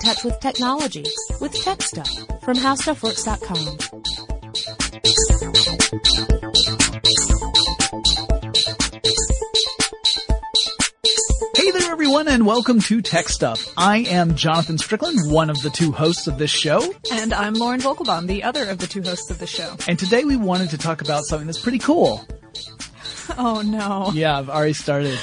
touch with technology with Tech Stuff from HowStuffWorks.com. Hey there everyone and welcome to Tech Stuff. I am Jonathan Strickland, one of the two hosts of this show. And I'm Lauren Vogelbaum, the other of the two hosts of the show. And today we wanted to talk about something that's pretty cool. Oh no. Yeah, I've already started.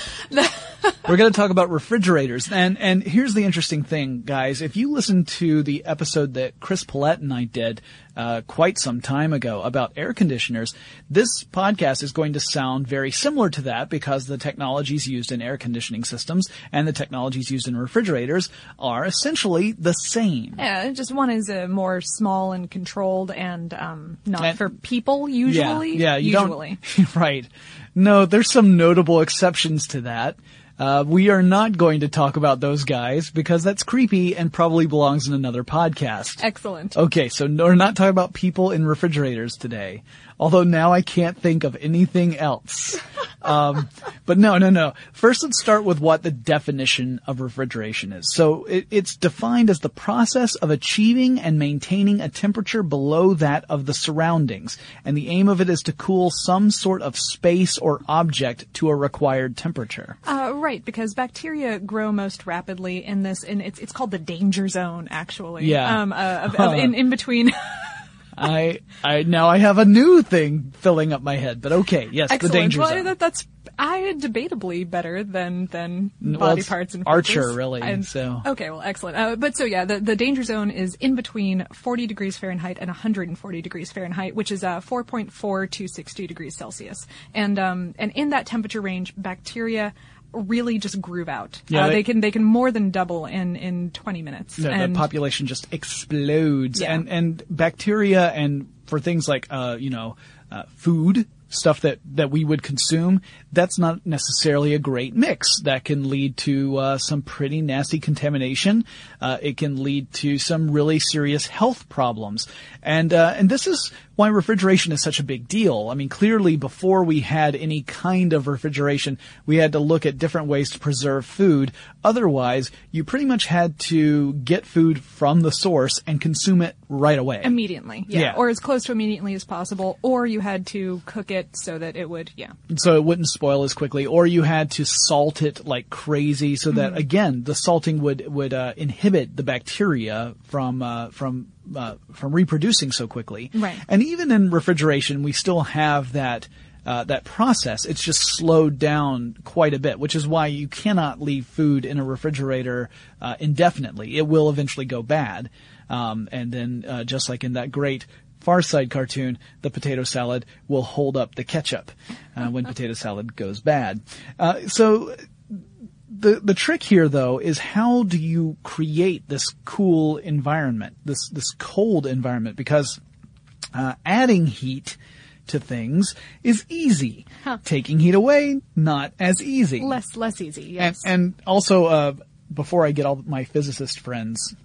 We're going to talk about refrigerators. And, and here's the interesting thing, guys. If you listen to the episode that Chris Pollette and I did, uh, quite some time ago about air conditioners, this podcast is going to sound very similar to that because the technologies used in air conditioning systems and the technologies used in refrigerators are essentially the same. Yeah, just one is uh, more small and controlled and, um, not And- for people usually. Yeah, yeah you usually. don't. Right. No, there's some notable exceptions to that. Uh, we are not going to talk about those guys because that's creepy and probably belongs in another podcast. Excellent. Okay, so no, we're not talking about people in refrigerators today. Although now I can't think of anything else. Um, but no, no, no. First, let's start with what the definition of refrigeration is. So it, it's defined as the process of achieving and maintaining a temperature below that of the surroundings. And the aim of it is to cool some sort of space or object to a required temperature. Uh, right, because bacteria grow most rapidly in this, and it's it's called the danger zone, actually. Yeah. Um, uh, of, of in, in between. I, I, now I have a new thing filling up my head, but okay, yes, Excellent. the danger well, zone. That, that's I debatably better than than Well, body parts and Archer, really, And- so. okay, well, excellent. Uh, but so yeah, the the danger zone is in between 40 degrees Fahrenheit and 140 degrees Fahrenheit, which is uh, 4.4 to 60 degrees Celsius. And um and in that temperature range, bacteria really just groove out. Yeah, uh, they- they, can they can more than double in in 20 minutes. the, and the population just explodes Yeah. and and bacteria and for things like uh you know uh, food stuff that that we would consume that's not necessarily a great mix that can lead to uh, some pretty nasty contamination uh, it can lead to some really serious health problems and uh, and this is why refrigeration is such a big deal i mean clearly before we had any kind of refrigeration we had to look at different ways to preserve food otherwise you pretty much had to get food from the source and consume it right away immediately, yeah. Yeah. or as close to immediately as possible, or you had to cook it so that it would, yeah. so it wouldn't spoil as quickly, or you had to salt it like crazy, so that Mm-hmm. again the salting would would uh, inhibit the bacteria from uh, from uh, from reproducing so quickly. Right. And even in refrigeration, we still have that. Uh, that process, it's just slowed down quite a bit, which is why you cannot leave food in a refrigerator uh, indefinitely. It will eventually go bad. Um, and then, uh, just like in that great Far Side cartoon, the potato salad will hold up the ketchup uh, when potato salad goes bad. Uh, so the the trick here though is how do you create this cool environment, this this cold environment because uh, adding heat to things is easy. Taking heat away, not as easy. Less less easy, And, yes. and also, uh, before I get all my physicist friends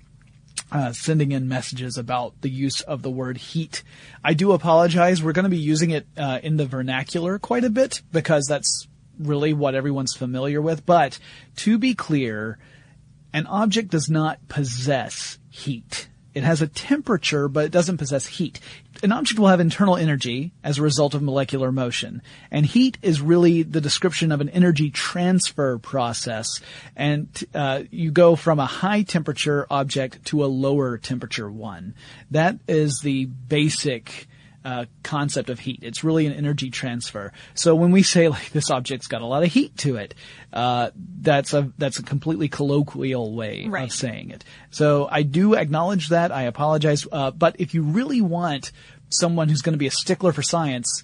uh, sending in messages about the use of the word heat, I do apologize. We're going to be using it uh, in the vernacular quite a bit because that's really what everyone's familiar with. But to be clear, an object does not possess heat. It has a temperature, but it doesn't possess heat. An object will have internal energy as a result of molecular motion. And heat is really the description of an energy transfer process. And uh, you go from a high temperature object to a lower temperature one. That is the basic uh, concept of heat. It's really an energy transfer. So when we say like this object's got a lot of heat to it, uh, that's a that's a completely colloquial way Right. of saying it. So I do acknowledge that. I apologize. Uh, but if you really want someone who's going to be a stickler for science,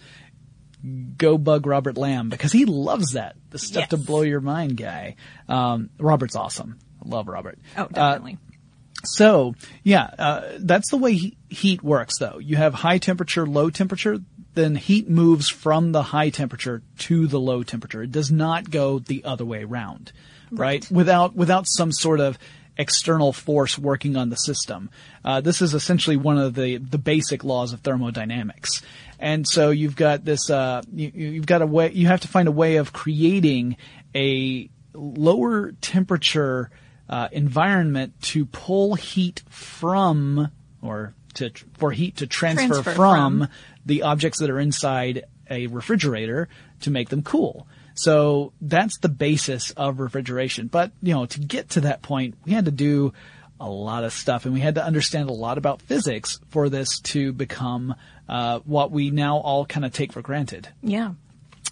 go bug Robert Lamb because he loves that the stuff to blow your mind guy. Um, Robert's awesome. I love Robert. oh, Uh, definitely. So, yeah, uh, that's the way he- heat works though. You have high temperature, low temperature, then heat moves from the high temperature to the low temperature. It does not go the other way around, right? Without, without some sort of external force working on the system. Uh, this is essentially one of the, the basic laws of thermodynamics. And so you've got this, uh, you, you've got a way, you have to find a way of creating a lower temperature uh, environment to pull heat from or to for heat to transfer, Transfer from, from. the objects that are inside a refrigerator to make them cool. So that's the basis of refrigeration. But, you know, to get to that point, we had to do a lot of stuff and we had to understand a lot about physics for this to become uh, what we now all kind of take for granted. Yeah.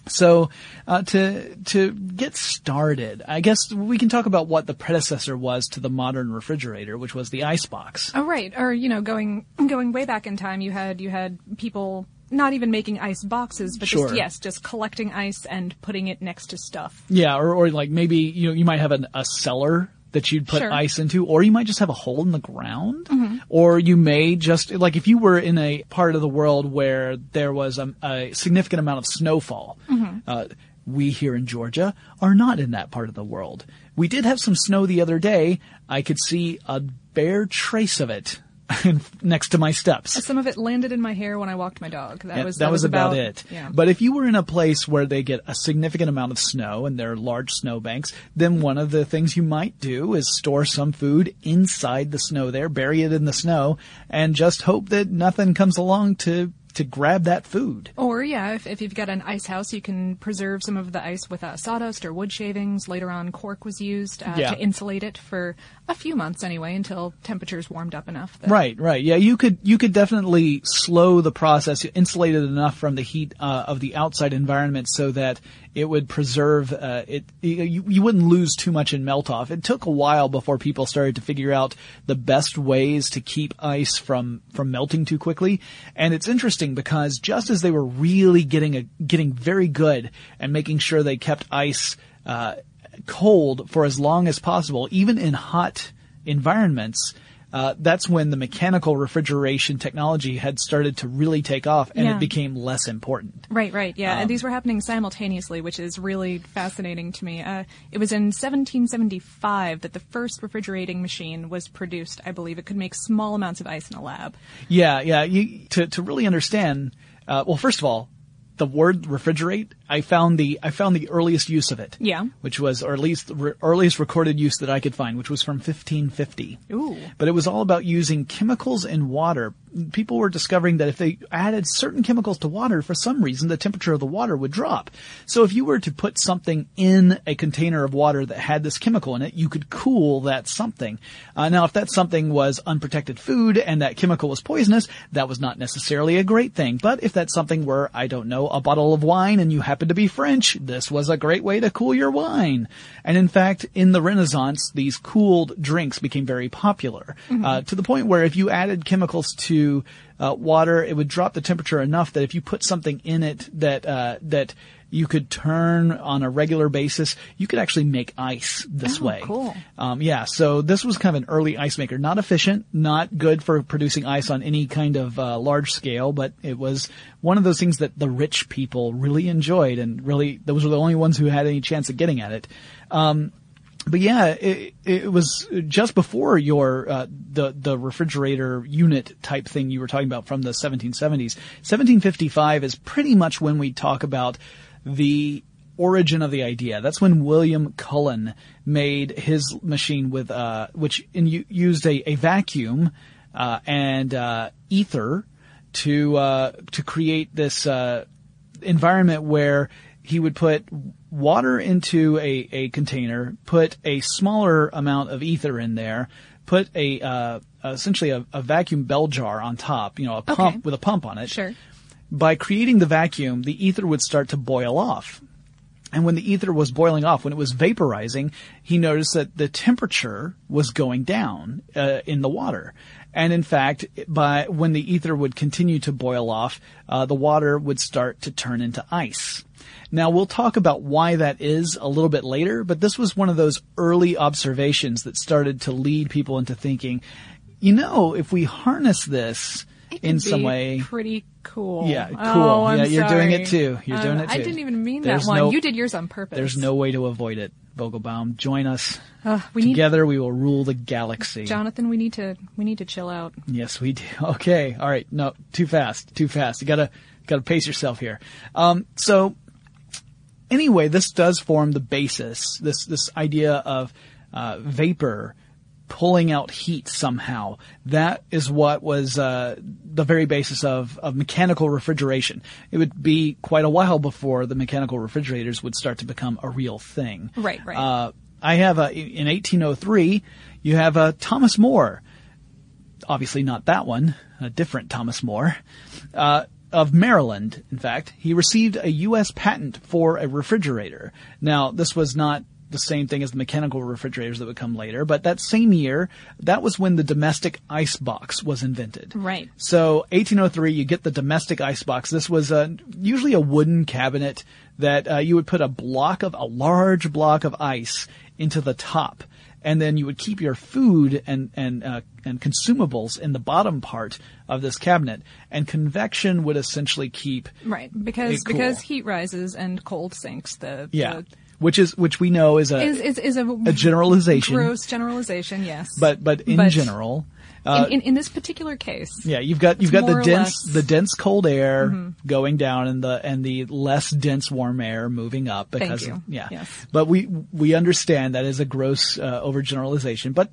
So uh, to to get started, I guess we can talk about what the predecessor was to the modern refrigerator, which was the icebox. Oh, right. Or you know, going going way back in time, you had you had people not even making ice boxes, but Sure. just yes, just collecting ice and putting it next to stuff. Yeah, or, or like maybe you know you might have an, a cellar that you'd put Sure. ice into, or you might just have a hole in the ground, or you may just like if you were in a part of the world where there was a, a significant amount of snowfall. Uh, we here in Georgia are not in that part of the world. We did have some snow the other day. I could see a bare trace of it next to my steps. Some of it landed in my hair when I walked my dog. That was that, was, about, about it. Yeah. But if you were in a place where they get a significant amount of snow and there are large snow banks, then one of the things you might do is store some food inside the snow there, bury it in the snow, and just hope that nothing comes along to to grab that food. Or yeah, if, if you've got an ice house, you can preserve some of the ice with uh, sawdust or wood shavings. Later on, cork was used uh, Yeah. to insulate it for a few months anyway, until temperatures warmed up enough. That, Right, right. Yeah, you could you could definitely slow the process, insulate it enough from the heat uh, of the outside environment so that it would preserve uh, it. You, you wouldn't lose too much in melt off. It took a while before people started to figure out the best ways to keep ice from from melting too quickly. And it's interesting because just as they were really getting a getting very good and making sure they kept ice. Uh, cold for as long as possible, even in hot environments, uh, that's when the mechanical refrigeration technology had started to really take off and Yeah. it became less important. Right, right, yeah. Um, and these were happening simultaneously, which is really fascinating to me. Uh, it was in 1775 that the first refrigerating machine was produced. I believe it could make small amounts of ice in a lab. Yeah, yeah. You, to to really understand, uh, well, first of all, the word refrigerate, I found the I found the earliest use of it. Yeah. Which was, or at least the re- earliest recorded use that I could find, which was from 1550. Ooh. But it was all about using chemicals in water. People were discovering that if they added certain chemicals to water, for some reason, the temperature of the water would drop. So if you were to put something in a container of water that had this chemical in it, you could cool that something. Uh, now, if that something was unprotected food and that chemical was poisonous, that was not necessarily a great thing. But if that something were, I don't know, a bottle of wine and you happen to be French, this was a great way to cool your wine. And in fact, in the Renaissance, these cooled drinks became very popular. Uh, to the point where if you added chemicals to uh, water, it would drop the temperature enough that if you put something in it that uh, that you could turn on a regular basis, you could actually make ice this Oh, way. cool. Um, yeah, so this was kind of an early ice maker. Not efficient, not good for producing ice on any kind of uh, large scale, but it was one of those things that the rich people really enjoyed, and really those were the only ones who had any chance of getting at it. Um, but yeah, it, it was just before your uh, the the refrigerator unit type thing you were talking about from the 1770s. 1755 is pretty much when we talk about the origin of the idea. That's when William Cullen made his machine with uh, which in, used a, a vacuum uh, and uh, ether to uh, to create this uh, environment where he would put water into a, a container, put a smaller amount of ether in there, put a uh, essentially a, a vacuum bell jar on top, you know, a pump Okay. with a pump on it. Sure. By creating the vacuum, the ether would start to boil off. And when the ether was boiling off, when it was vaporizing, he noticed that the temperature was going down uh, in the water. And in fact, by when the ether would continue to boil off, uh, the water would start to turn into ice. Now we'll talk about why that is a little bit later, but this was one of those early observations that started to lead people into thinking, you know, if we harness this in some way, Pretty cool. Yeah, cool. Oh, Yeah, you're doing it too. You're Um, doing it too. I didn't even mean There's that one. no- you did yours on purpose. there's no way to avoid it, Vogelbaum. Join us. Uh, we need Together we will rule the galaxy. Jonathan. We need to. We need to chill out. Yes, we do. Okay. All right. No, too fast. Too fast. You gotta, gotta pace yourself here. Um, so anyway, this does form the basis, this, this idea of, uh, vapor pulling out heat somehow. That is what was uh, the very basis of, of mechanical refrigeration. It would be quite a while before the mechanical refrigerators would start to become a real thing. Right, right. Uh, I have a, in 1803, you have a Thomas More, obviously not that one, a different Thomas Moore, uh, of Maryland, in fact. He received a U.S. patent for a refrigerator. Now, this was not the same thing as the mechanical refrigerators that would come later, but that same year, that was when the domestic ice box was invented. Right. So 1803, you get the domestic ice box. This was uh, usually a wooden cabinet that uh, you would put a block of a large block of ice into the top, and then you would keep your food and and uh, and consumables in the bottom part of this cabinet, and convection would essentially keep Right, because cool. because heat rises and cold sinks. The yeah, the, which is which we know is a is is, is a, a generalization, gross generalization. Yes, but but in But general. Uh, in, in, in this particular case, Yeah, you've got you've got the dense less- Mm-hmm. the dense cold air going down and the and the less dense warm air moving up because you. of, yeah. Yes. But we we understand that is a gross uh, overgeneralization, but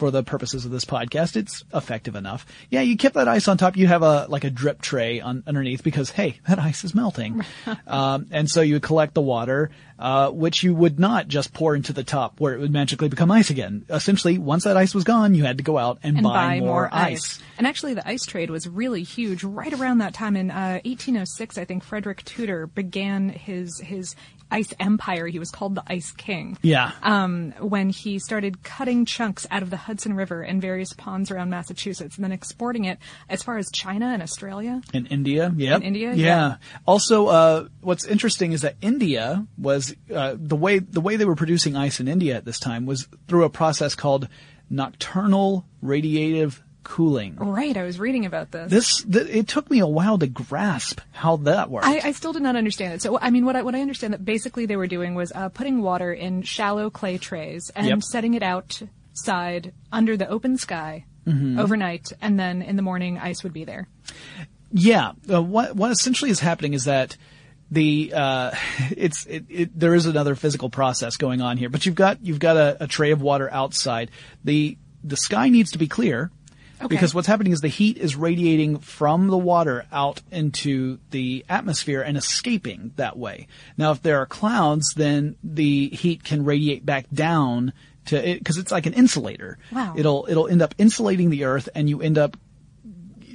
for the purposes of this podcast, it's effective enough. Yeah, you kept that ice on top. You have a like a drip tray on underneath because hey, that ice is melting, um, and so you collect the water, uh, which you would not just pour into the top where it would magically become ice again. Essentially, once that ice was gone, you had to go out and, and buy, more, ice. And actually, the ice trade was really huge right around that time. In uh, 1806, I think Frederick Tudor began his his ice empire. He was called the Ice King. Yeah. Um, when he started cutting chunks out of the Hudson River and various ponds around Massachusetts, and then exporting it as far as China and Australia. In India, yeah. In India, yeah. yeah. Also, uh, what's interesting is that India was uh, the way the way they were producing ice in India at this time was through a process called nocturnal radiative cooling. Right, I was reading about this. This th- it took me a while to grasp how that worked. I, I still did not understand it. So, I mean, what I, what I understand that basically they were doing was uh, putting water in shallow clay trays and Yep. setting it outside under the open sky Mm-hmm. overnight, and then in the morning ice would be there. Yeah, uh, what what essentially is happening is that the uh, it's it, it, there is another physical process going on here, but you've got you've got a, a tray of water outside. the The sky needs to be clear Okay. because what's happening is the heat is radiating from the water out into the atmosphere and escaping that way. Now, if there are clouds, then the heat can radiate back down to it because it's like an insulator. Wow. It'll it'll end up insulating the earth, and you end up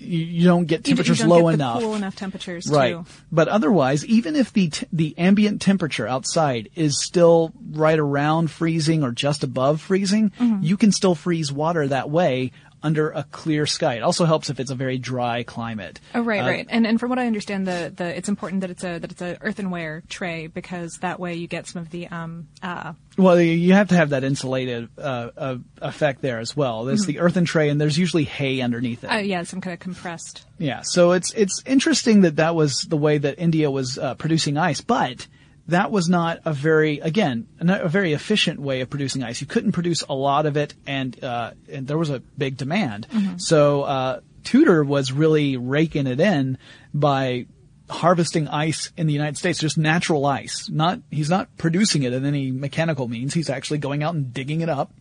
you, don't get temperatures you don't low get enough. cool enough temperatures Right. too. But otherwise, even if the t- the ambient temperature outside is still right around freezing or just above freezing, Mm-hmm. you can still freeze water that way under a clear sky. It also helps if it's a very dry climate. Oh right, Uh, right. And and from what I understand, the, the it's important that it's a that it's a earthenware tray because that way you get some of the um uh Well, you- have to have that insulated uh, uh, effect there as well. There's the earthen tray, and there's usually hay underneath it. uh, yeah some kind of compressed. Yeah, so it's it's interesting that that was the way that India was uh, producing ice, but that was not a very again a very efficient way of producing ice. You couldn't produce a lot of it, and uh, and there was a big demand. So uh, Tudor was really raking it in by harvesting ice in the United States, just natural ice. Not he's not producing it in any mechanical means. He's actually going out and digging it up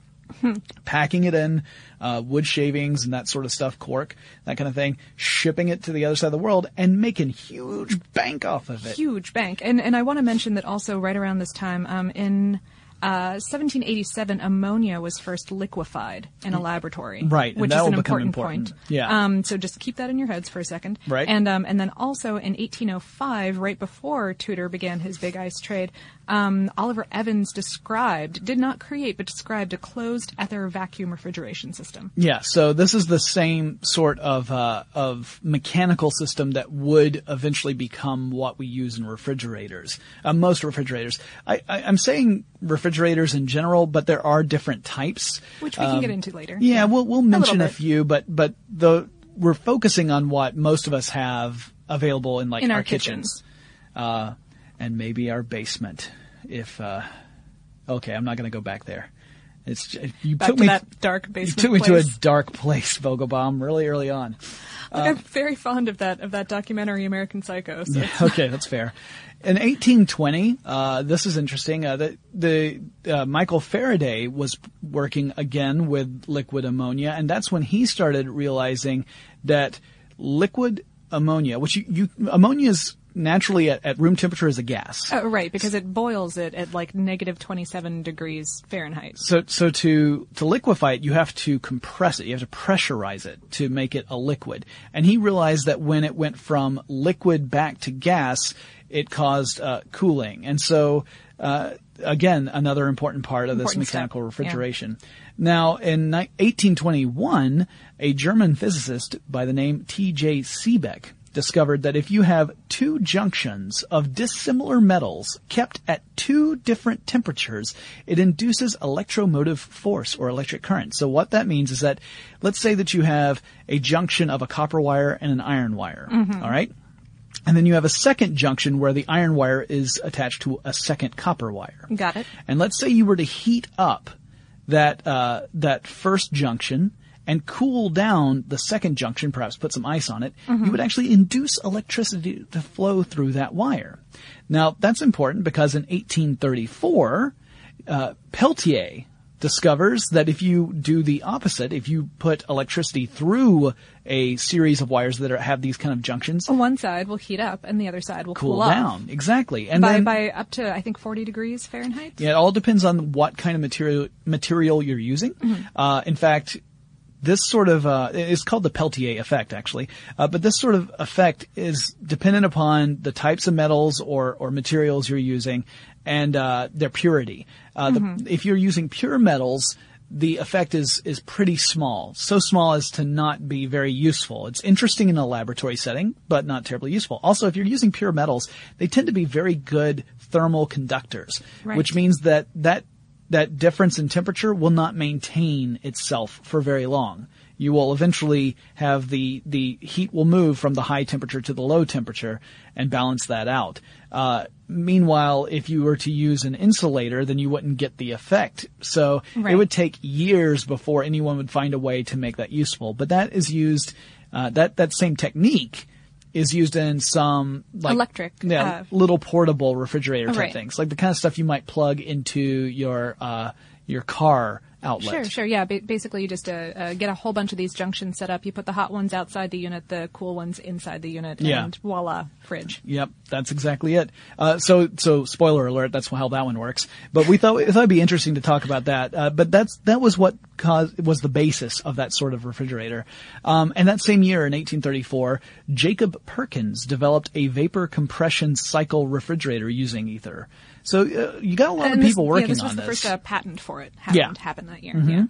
packing it in uh, wood shavings and that sort of stuff, cork, that kind of thing, shipping it to the other side of the world, and making huge bank off of it. huge bank. And and I want to mention that also right around this time, um, in uh, 1787, ammonia was first liquefied in a laboratory. Right, which is an become important, point. Yeah. Um, so just keep that in your heads for a second. Right. And um, and then also in 1805, right before Tudor began his big ice trade, um, Oliver Evans described, did not create, but described a closed ether vacuum refrigeration system. Yeah, so this is the same sort of uh, of mechanical system that would eventually become what we use in refrigerators. Uh, most refrigerators. I, I, I'm saying refrigerators in general, but there are different types. Which we can get into later. Yeah, we'll we'll mention a, bit. few, but but the we're focusing on what most of us have available in like In our kitchens, uh, and maybe our basement. If uh, okay, I'm not going to go back there. It's j- you Back took to me that dark basement. you took me to a dark place, Vogelbaum, really early on. Like, I'm very fond of that of that documentary American Psycho. So Yeah, okay, that's fair. In 1820, uh, this is interesting. Uh, the the uh, Michael Faraday was working again with liquid ammonia, and that's when he started realizing that liquid ammonia, which you, you ammonia is naturally at, at room temperature as a gas. Oh, right, because it boils it at like negative 27 degrees Fahrenheit. So, so to, to liquefy it, you have to compress it. You have to pressurize it to make it a liquid. And he realized that when it went from liquid back to gas, it caused uh, cooling. And so, uh, again, another important part of this Important step, mechanical yeah. refrigeration. Now, in ni- 1821, a German physicist by the name T.J. Seebeck discovered that if you have two junctions of dissimilar metals kept at two different temperatures, it induces electromotive force or electric current. So what that means is that, let's say that you have a junction of a copper wire and an iron wire. all right? And then you have a second junction where the iron wire is attached to a second copper wire. Got it. And let's say you were to heat up that uh, that first junction and cool down the second junction, perhaps put some ice on it, you would actually induce electricity to flow through that wire. Now that's important because in 1834, uh, Peltier discovers that if you do the opposite, if you put electricity through a series of wires that are, have these kind of junctions, One side will heat up and the other side will cool cool, down. Exactly. And By, then, by up to, I think, 40 degrees Fahrenheit? Yeah, it all depends on what kind of material material you're using. Uh, in fact, this sort of uh, it's called the Peltier effect, actually. Uh, but this sort of effect is dependent upon the types of metals or or materials you're using and uh, their purity. Uh, the, if you're using pure metals. The effect is is pretty small, so small as to not be very useful. It's interesting in a laboratory setting, but not terribly useful. Also, if you're using pure metals, they tend to be very good thermal conductors, Right. which means that that that difference in temperature will not maintain itself for very long. You will eventually have the the heat will move from the high temperature to the low temperature and balance that out. Uh, meanwhile, if you were to use an insulator, then you wouldn't get the effect. So it would take years before anyone would find a way to make that useful. But that is used. Uh, that that same technique is used in some like Electric, yeah, uh, little portable refrigerator type Right. things, like the kind of stuff you might plug into your uh, your car outlet. Sure, sure. Yeah, ba- basically you just uh, uh, get a whole bunch of these junctions set up. You put the hot ones outside the unit, the cool ones inside the unit, Yeah. and voila, fridge. Yep, that's exactly it. Uh, so, so spoiler alert, that's how that one works. But we thought, we thought it'd be interesting to talk about that. Uh, but that's, that was what caused, was the basis of that sort of refrigerator. Um, and that same year in 1834, Jacob Perkins developed a vapor compression cycle refrigerator using ether. So, uh, you got a lot And of this- people working yeah, this was on the this. first uh, patent for it. Happened, Yeah. happened that year. Yeah.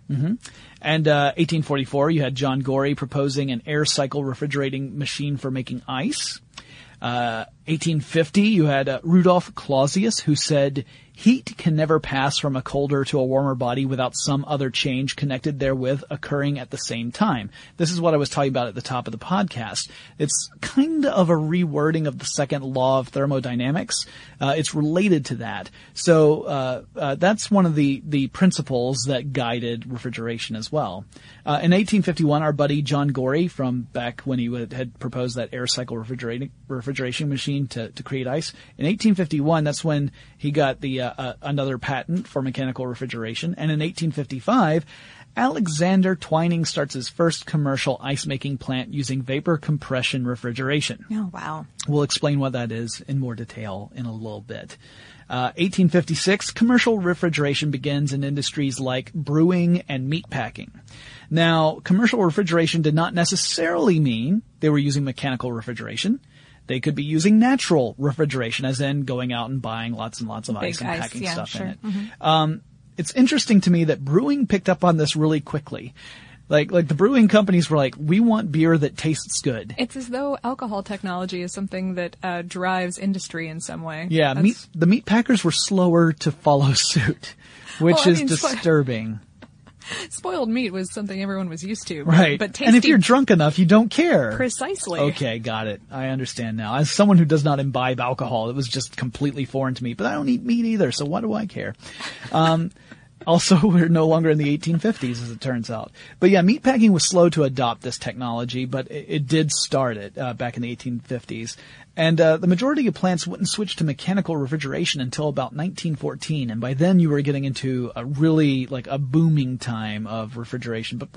And uh, 1844, you had John Gorrie proposing an air cycle refrigerating machine for making ice. Uh, 1850, you had uh, Rudolf Clausius, who said, "Heat can never pass from a colder to a warmer body without some other change connected therewith occurring at the same time." This is what I was talking about at the top of the podcast. It's kind of a rewording of the second law of thermodynamics. Uh, it's related to that. So uh, uh, that's one of the the principles that guided refrigeration as well. Uh, in 1851, our buddy John Gorrie, from back when he would, had proposed that air cycle refrigerating refrigeration machine to, to create ice, in 1851, that's when he got the uh, another patent for mechanical refrigeration. And in 1855, Alexander Twining starts his first commercial ice making plant using vapor compression refrigeration. Oh wow. We'll explain what that is in more detail in a little bit. Uh, 1856, commercial refrigeration begins in industries like brewing and meat packing. Now, commercial refrigeration did not necessarily mean they were using mechanical refrigeration. They could be using natural refrigeration, as in going out and buying lots and lots of Big ice and ice, packing yeah, stuff sure. in it. Um, it's interesting to me that brewing picked up on this really quickly. Like, like the brewing companies were like, we want beer that tastes good. It's as though alcohol technology is something that uh, drives industry in some way. Yeah, meat, the meat packers were slower to follow suit, which Well, I is mean, disturbing. Spoiled meat was something everyone was used to. Right. But tasty. and if you're drunk enough, you don't care. precisely. Okay, got it. I understand now. As someone who does not imbibe alcohol, it was just completely foreign to me, but I don't eat meat either, so why do I care? Um, Also, we're no longer in the 1850s, as it turns out. But yeah, meatpacking was slow to adopt this technology, but it, it did start it uh, back in the 1850s. And uh, the majority of plants wouldn't switch to mechanical refrigeration until about 1914, and by then you were getting into a really like a booming time of refrigeration. But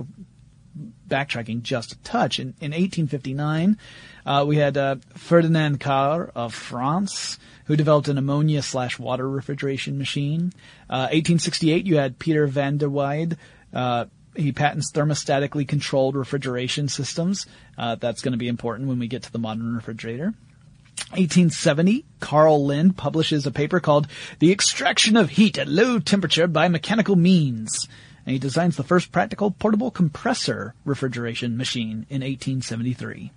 backtracking just a touch, in, in 1859, uh, we had uh, Ferdinand Carre of France who developed an ammonia slash water refrigeration machine. Uh, 1868, you had Peter van der Weyde. Uh, he patents thermostatically controlled refrigeration systems. Uh, that's going to be important when we get to the modern refrigerator. 1870, Carl Lind publishes a paper called The Extraction of Heat at Low Temperature by Mechanical Means. And he designs the first practical portable compressor refrigeration machine in 1873.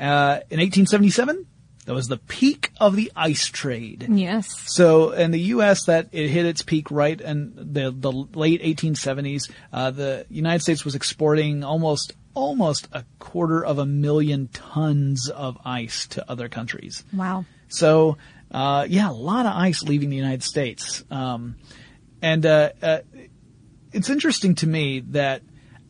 Uh, in 1877, that was the peak of the ice trade. Yes. So in the U.S., that it hit its peak right in the the late 1870s. Uh, the United States was exporting almost almost a quarter of a million tons of ice to other countries. Wow. So uh, yeah, a lot of ice leaving the United States. Um, and uh, uh, it's interesting to me that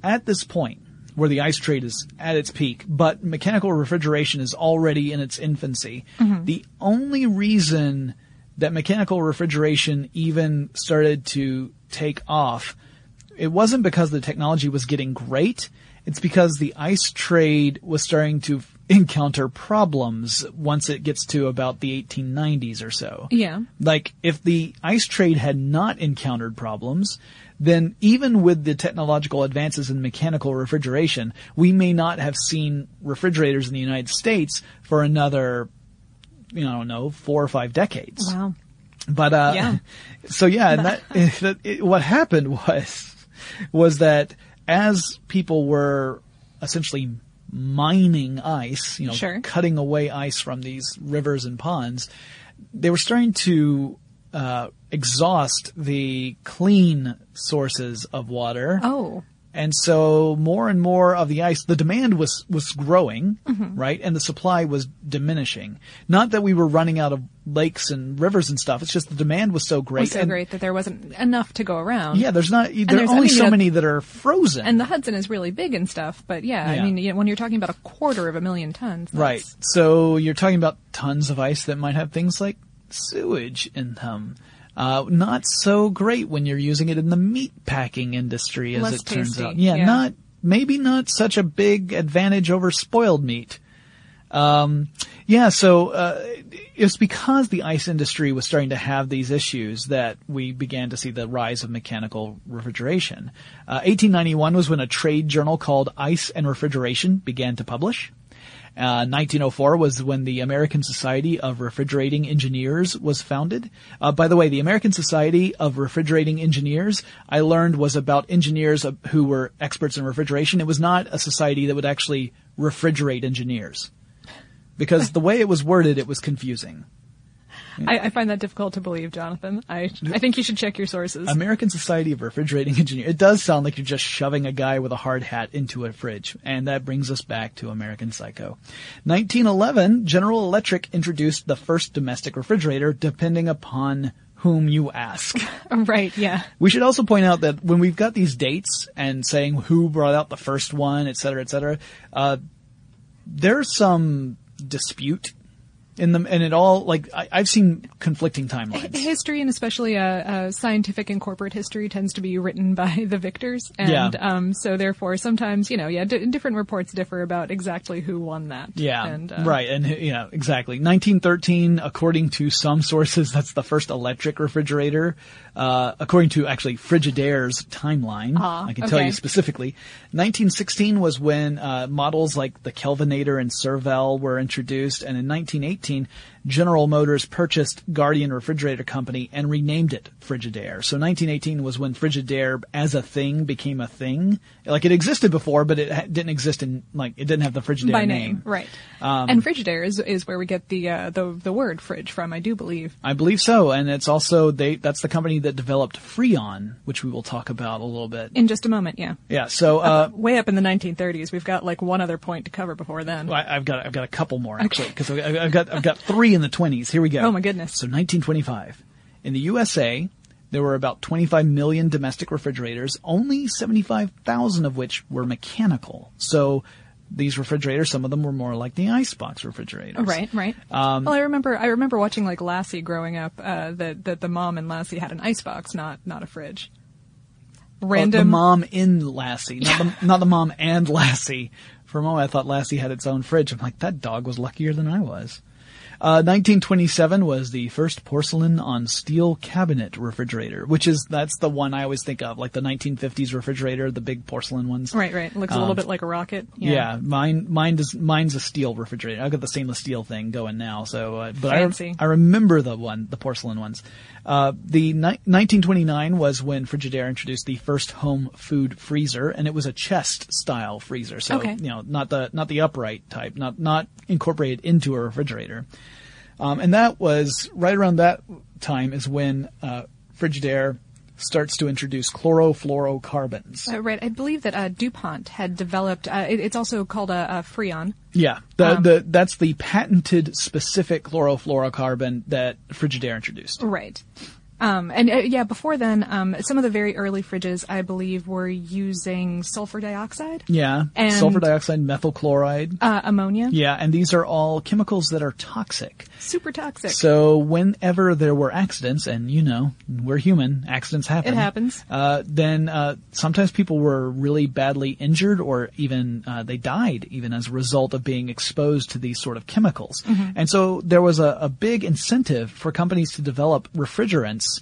at this point, where the ice trade is at its peak, but mechanical refrigeration is already in its infancy. Mm-hmm. The only reason that mechanical refrigeration even started to take off, it wasn't because the technology was getting great. It's because the ice trade was starting to encounter problems once it gets to about the 1890s or so. Yeah. Like, if the ice trade had not encountered problems, then even with the technological advances in mechanical refrigeration, we may not have seen refrigerators in the United States for another, you know, I don't know, four or five decades. Wow. But uh, Yeah. so yeah, and that, that it, what happened was was that as people were essentially mining ice, you know, Sure. cutting away ice from these rivers and ponds, they were starting to uh, exhaust the clean sources of water. Oh. And so more and more of the ice, the demand was, was growing, Mm-hmm. right? And the supply was diminishing. Not that we were running out of lakes and rivers and stuff. It's just the demand was so great. was so and- great that there wasn't enough to go around. Yeah, there's not, there are there's- I only mean, so you know, many that are frozen. And the Hudson is really big and stuff, but yeah, Yeah. I mean, you know, when you're talking about a quarter of a million tons, that's- Right. So you're talking about tons of ice that might have things like sewage in them. Uh, not so great when you're using it in the meat packing industry, as Less it turns tasty, out. Yeah, yeah. not maybe not such a big advantage over spoiled meat. Um, yeah, so uh, it's because the ice industry was starting to have these issues that we began to see the rise of mechanical refrigeration. Uh, 1891 was when a trade journal called Ice and Refrigeration began to publish. Uh, 1904 was when the American Society of Refrigerating Engineers was founded. Uh, by the way, the American Society of Refrigerating Engineers, I learned was about engineers uh, who were experts in refrigeration. It was not a society that would actually refrigerate engineers. Because the way it was worded, it was confusing. I, I find that difficult to believe, Jonathan. I I think you should check your sources. American Society of Refrigerating Engineers. It does sound like you're just shoving a guy with a hard hat into a fridge. And that brings us back to American Psycho. 1911, General Electric introduced the first domestic refrigerator depending upon whom you ask. right? Yeah. We should also point out that when we've got these dates and saying who brought out the first one, et cetera, et cetera, uh, there's some dispute in the, and it all, like, I, I've seen conflicting timelines. History and especially uh, uh, scientific and corporate history tends to be written by the victors, and Yeah. um, so therefore sometimes you know yeah d- different reports differ about exactly who won that. Yeah, and, uh, right, and yeah, exactly. 1913, according to some sources, that's the first electric refrigerator. Uh, according to actually Frigidaire's timeline, Ah, I can tell you specifically. 1916 was when uh, models like the Kelvinator and Servel were introduced, and in 1918, General Motors purchased Guardian Refrigerator Company and renamed it Frigidaire. So 1918 was when Frigidaire as a thing became a thing. Like it existed before, but it didn't exist in like it didn't have the Frigidaire by name. name, right? Um, and Frigidaire is is where we get the uh, the the word fridge from, I do believe. I believe so, and it's also they that's the company that developed Freon, which we will talk about a little bit. In just a moment, yeah. Yeah, so uh, Way up in the 1930s, we've got like one other point to cover before then. I, I've got I've got a couple more actually because I've got I've got three in the twenties. Here we go. Oh, my goodness. So 1925, in the USA, There were about 25 million domestic refrigerators, only 75,000 of which were mechanical. So these refrigerators, some of them were more like the icebox refrigerators. Right, right. Um, well, I remember I remember watching like Lassie growing up. Uh, that that the mom and Lassie had an icebox, not not a fridge. Oh, Random. the mom in Lassie, not the, not the mom and Lassie. For a moment, I thought Lassie had its own fridge. I'm like, that dog was luckier than I was. Uh, 1927 was the first porcelain on steel cabinet refrigerator, which is, that's the one I always think of, like the 1950s refrigerator, the big porcelain ones. Right, right. Looks a little bit like a rocket. Um, Yeah, mine, mine does, mine's a steel refrigerator. I've got the stainless steel thing going now, so, uh, but I, I remember the one, the porcelain ones. Uh, the ni- 1929 was when Frigidaire introduced the first home food freezer, and it was a chest style freezer. So, Okay. you know, not the, not the upright type, not, not incorporated into a refrigerator. Um, and that was right around that time is when, uh, Frigidaire starts to introduce chlorofluorocarbons. Uh, right. I believe that uh, DuPont had developed. Uh, it, it's also called a, a Freon. Yeah, the, Um, the that's the patented specific chlorofluorocarbon that Frigidaire introduced. Right. Um, and uh, yeah, before then, um, some of the very early fridges, I believe, were using sulfur dioxide, Yeah, And- sulfur dioxide, methyl chloride. uh, ammonia. Yeah, and these are all chemicals that are toxic. Super toxic. So whenever there were accidents, and you know, we're human, accidents happen. It happens. Uh, then uh, sometimes people were really badly injured, or even uh, they died, even as a result of being exposed to these sort of chemicals. Mm-hmm. And so there was a, a big incentive for companies to develop refrigerants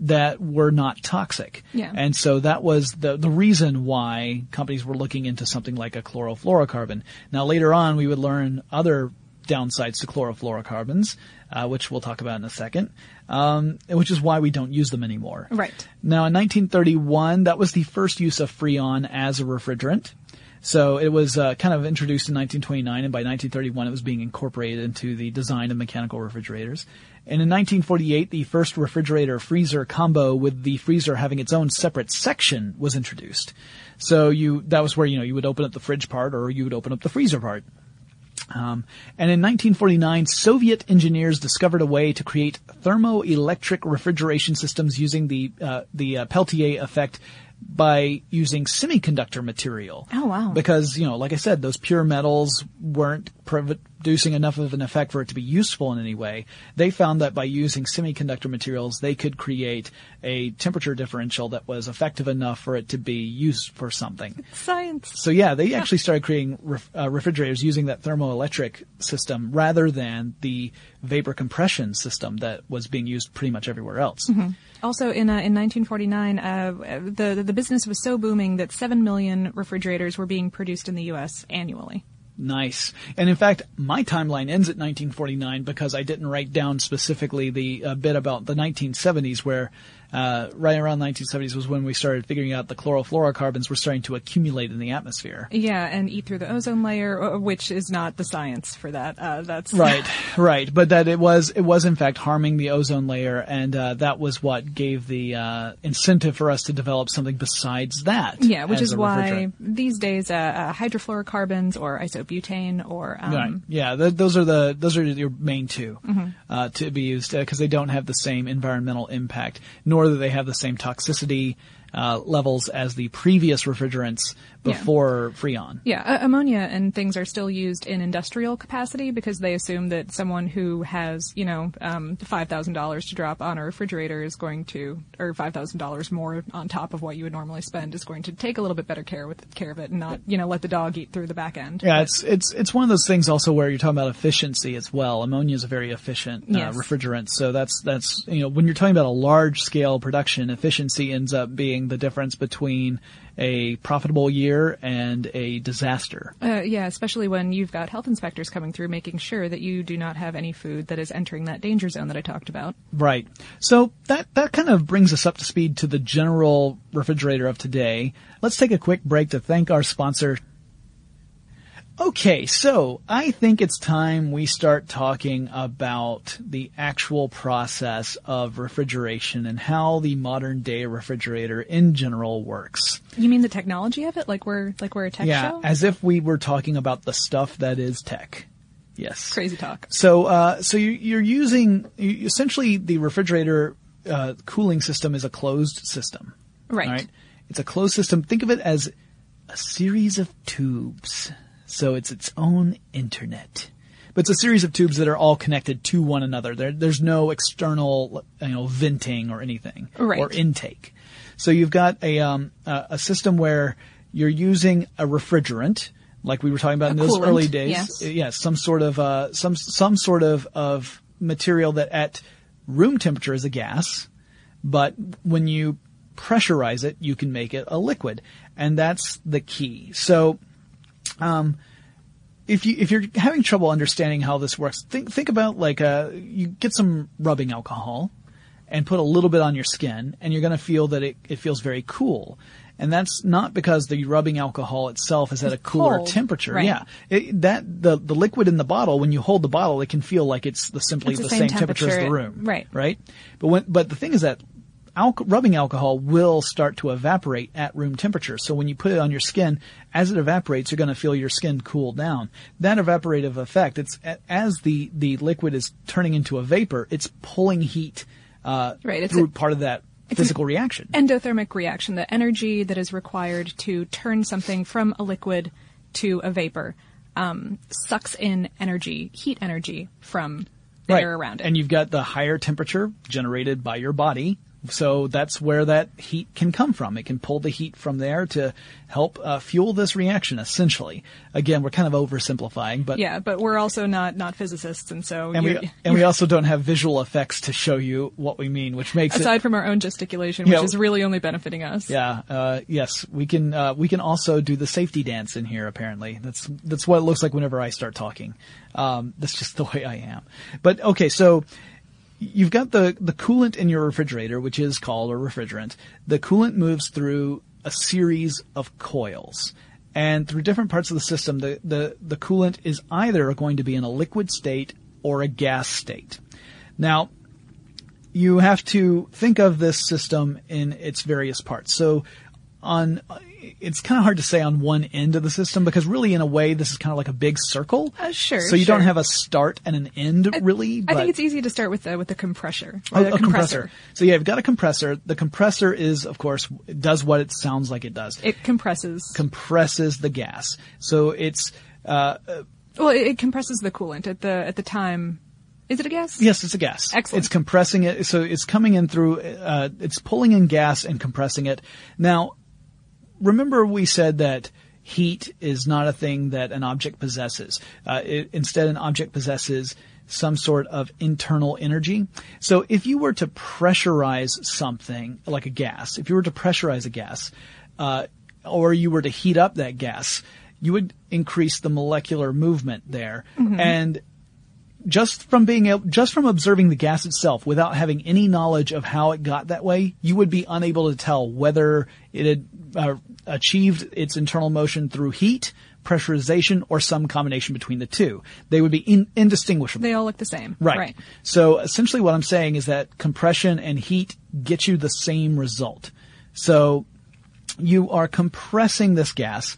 that were not toxic. Yeah. And so that was the the reason why companies were looking into something like a chlorofluorocarbon. Now later on we would learn other downsides to chlorofluorocarbons, uh, which we'll talk about in a second, um, which is why we don't use them anymore. Right. Now in 1931, that was the first use of Freon as a refrigerant. So it was uh, kind of introduced in 1929, and by 1931 it was being incorporated into the design of mechanical refrigerators. And in 1948, the first refrigerator freezer combo with the freezer having its own separate section was introduced. So you that was where you know you would open up the fridge part or you would open up the freezer part. Um, and in 1949, Soviet engineers discovered a way to create thermoelectric refrigeration systems using the uh, the uh, Peltier effect by using semiconductor material. Oh, wow. Because you know, like I said, those pure metals weren't producing enough of an effect for it to be useful in any way. They found that by using semiconductor materials, they could create a temperature differential that was effective enough for it to be used for something. Science. So yeah, they actually started creating ref, uh, refrigerators using that thermoelectric system rather than the vapor compression system that was being used pretty much everywhere else. Also, in uh, in 1949, uh, the the business was so booming that seven million refrigerators were being produced in the U.S. annually. Nice. And in fact, my timeline ends at 1949 because I didn't write down specifically the uh, bit about the 1970s where uh, right around the 1970s was when we started figuring out the chlorofluorocarbons were starting to accumulate in the atmosphere. Yeah, and eat through the ozone layer, uh, which is not the science for that. Uh, that's Right, right. But that it was, it was in fact harming the ozone layer and, uh, that was what gave the, uh, incentive for us to develop something besides that. Yeah, which is why these days uh, uh, hydrofluorocarbons or isobutane or um, Right. Yeah. Th- those are the those are your main 2 Mm-hmm. uh, to be used because they don't have the same environmental impact, nor do they have the same toxicity uh, levels as the previous refrigerants Yeah. before Freon. Yeah, uh, ammonia and things are still used in industrial capacity because they assume that someone who has, you know, um, five thousand dollars to drop on a refrigerator is going to, or five thousand dollars more on top of what you would normally spend, is going to take a little bit better care with care of it and not, you know, let the dog eat through the back end. Yeah, it's it's it's one of those things also where you're talking about efficiency as well. Ammonia is a very efficient uh, Yes. refrigerant, so that's that's you know when you're talking about a large scale production, efficiency ends up being the difference between a profitable year and a disaster. Uh, yeah, especially when you've got health inspectors coming through, making sure that you do not have any food that is entering that danger zone that I talked about. Right. So that that kind of brings us up to speed to the general refrigerator of today. Let's take a quick break to thank our sponsor. Okay, so I think it's time we start talking about the actual process of refrigeration and how the modern day refrigerator in general works. You mean the technology of it? Like we're like we're a tech yeah, show? as if we were talking about the stuff that is tech. Yes. Crazy talk. So, uh, so you, you're using you, essentially the refrigerator uh, cooling system is a closed system. Right. Right. It's a closed system. Think of it as a series of tubes. So it's its own internet. But it's a series of tubes that are all connected to one another. There, there's no external, you know, venting or anything Right. or intake. So you've got a um, a, a system where you're using a refrigerant, like we were talking about A in those coolant, early days. yes. Yes, some sort of uh, some some sort of of material that at room temperature is a gas, but when you pressurize it, you can make it a liquid, and that's the key. So, um, if you if you're having trouble understanding how this works, think think about like uh you get some rubbing alcohol and put a little bit on your skin, and you're going to feel that it it feels very cool. And that's not because the rubbing alcohol itself is at a cooler cold, temperature. right. Yeah, it, that the the liquid in the bottle when you hold the bottle, it can feel like it's the simply It's the the, same same, temperature, as the room. right. Right. But when but the thing is that alco- rubbing alcohol will start to evaporate at room temperature. So when you put it on your skin, as it evaporates, you're going to feel your skin cool down. That evaporative effect, it's as the the liquid is turning into a vapor, it's pulling heat uh, Right, it's through a- part of that physical reaction. endothermic reaction, the energy that is required to turn something from a liquid to a vapor, um, sucks in energy, heat energy from the right. air around it. And you've got the higher temperature generated by your body. So that's where that heat can come from. It can pull the heat from there to help uh, fuel this reaction, essentially. Again, we're kind of oversimplifying, but yeah, but we're also not not physicists, and so and we and we also don't have visual effects to show you what we mean, which makes it aside it. from our own gesticulation, which Yeah. is really only benefiting us. Yeah, uh, yes, we can. Uh, we can also do the safety dance in here. Apparently, that's that's what it looks like whenever I start talking. Um, that's just the way I am. But okay, so you've got the the coolant in your refrigerator, which is called a refrigerant. The coolant moves through a series of coils. And through different parts of the system, the, the, the coolant is either going to be in a liquid state or a gas state. Now, you have to think of this system in its various parts. So on, it's kind of hard to say on one end of the system because really in a way this is kind of like a big circle. Uh, sure, So you sure. don't have a start and an end really. I think it's easy to start with the with the compressor. Oh, a compressor. So yeah, you've got a compressor. The compressor is, of course, does what it sounds like it does. It compresses. compresses the gas. So it's, uh, well, it, it compresses the coolant at the at the time. Is it a gas? yes, it's a gas. Excellent. It's compressing it. So it's coming in through, uh, it's pulling in gas and compressing it. Now, remember we said that heat is not a thing that an object possesses. Uh, it, instead, an object possesses some sort of internal energy. So if you were to pressurize something like a gas, if you were to pressurize a gas, uh, or you were to heat up that gas, you would increase the molecular movement there. And just from being able, just from observing the gas itself without having any knowledge of how it got that way, you would be unable to tell whether it had uh, achieved its internal motion through heat, pressurization, or some combination between the two. They would be in, indistinguishable. They all look the same. Right. Right. So essentially what I'm saying is that compression and heat get you the same result. So you are compressing this gas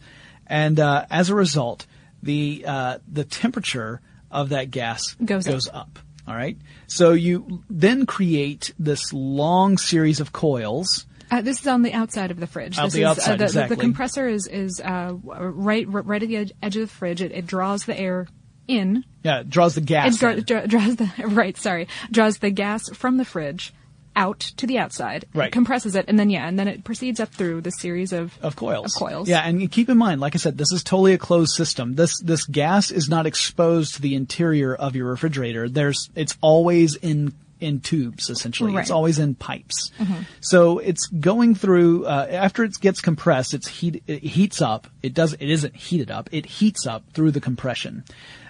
and uh, as a result, the uh, the temperature of that gas Goes up. up. All right. So you then create this long series of coils. Uh, this is on the outside of the fridge. Out this the is, outside, uh, the, exactly. the compressor is is uh, right right at the edge, edge of the fridge. It, it draws the air in. Yeah, it draws the gas. It dra- dra- draws the right. Sorry, draws the gas from the fridge out to the outside. Right. Compresses it, and then yeah, and then it proceeds up through the series of of coils. Of coils. Yeah, and keep in mind, like I said, this is totally a closed system. This this gas is not exposed to the interior of your refrigerator. There's it's always in in tubes essentially. Right. It's always in pipes. So it's going through uh, after it gets compressed. It's heat it heats up. It does it isn't heated up. It heats up through the compression.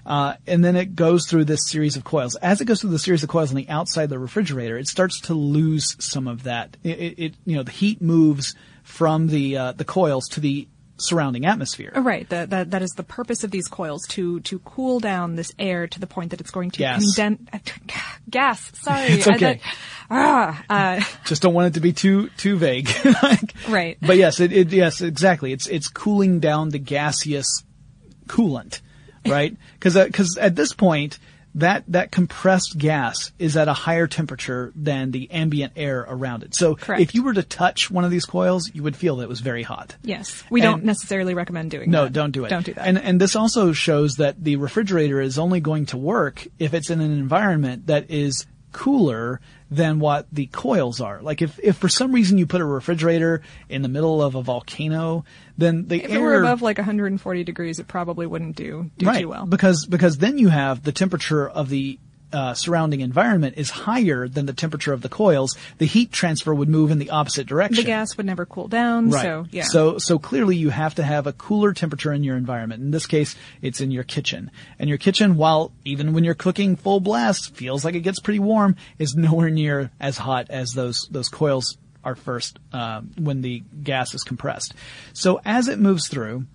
Uh, and then it goes through this series of coils. As it goes through the series of coils on the outside of the refrigerator, it starts to lose some of that. It, it, it you know, the heat moves from the uh, the coils to the surrounding atmosphere. Oh, Right. That, that that is the purpose of these coils to to cool down this air to the point that it's going to Gas. condense. gas. Sorry. It's okay. ah. Uh, Just don't want it to be too too vague. Like- Right. But yes, it, it yes exactly. It's it's cooling down the gaseous coolant, right? Because because at this point that that compressed gas is at a higher temperature than the ambient air around it. So Correct. if you were to touch one of these coils, you would feel that it was very hot. Yes. We And- don't necessarily recommend doing No, that. No, don't do it. Don't do that. And and this also shows that the refrigerator is only going to work if it's in an environment that is cooler than what the coils are. Like if if for some reason you put a refrigerator in the middle of a volcano, then the if air it were above like 140 degrees, it probably wouldn't do do right too well. because because then you have the temperature of the uh, surrounding environment is higher than the temperature of the coils. The heat transfer would move in the opposite direction. the gas would never cool down. Right. So yeah. So so clearly you have to have a cooler temperature in your environment. In this case, it's in your kitchen. And your kitchen, while even when you're cooking full blast, feels like it gets pretty warm, is nowhere near as hot as those those coils are first um, when the gas is compressed. So as it moves through,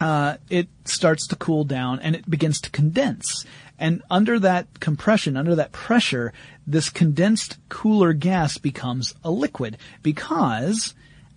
uh, it starts to cool down and it begins to condense. And under that compression, under that pressure, this condensed cooler gas becomes a liquid because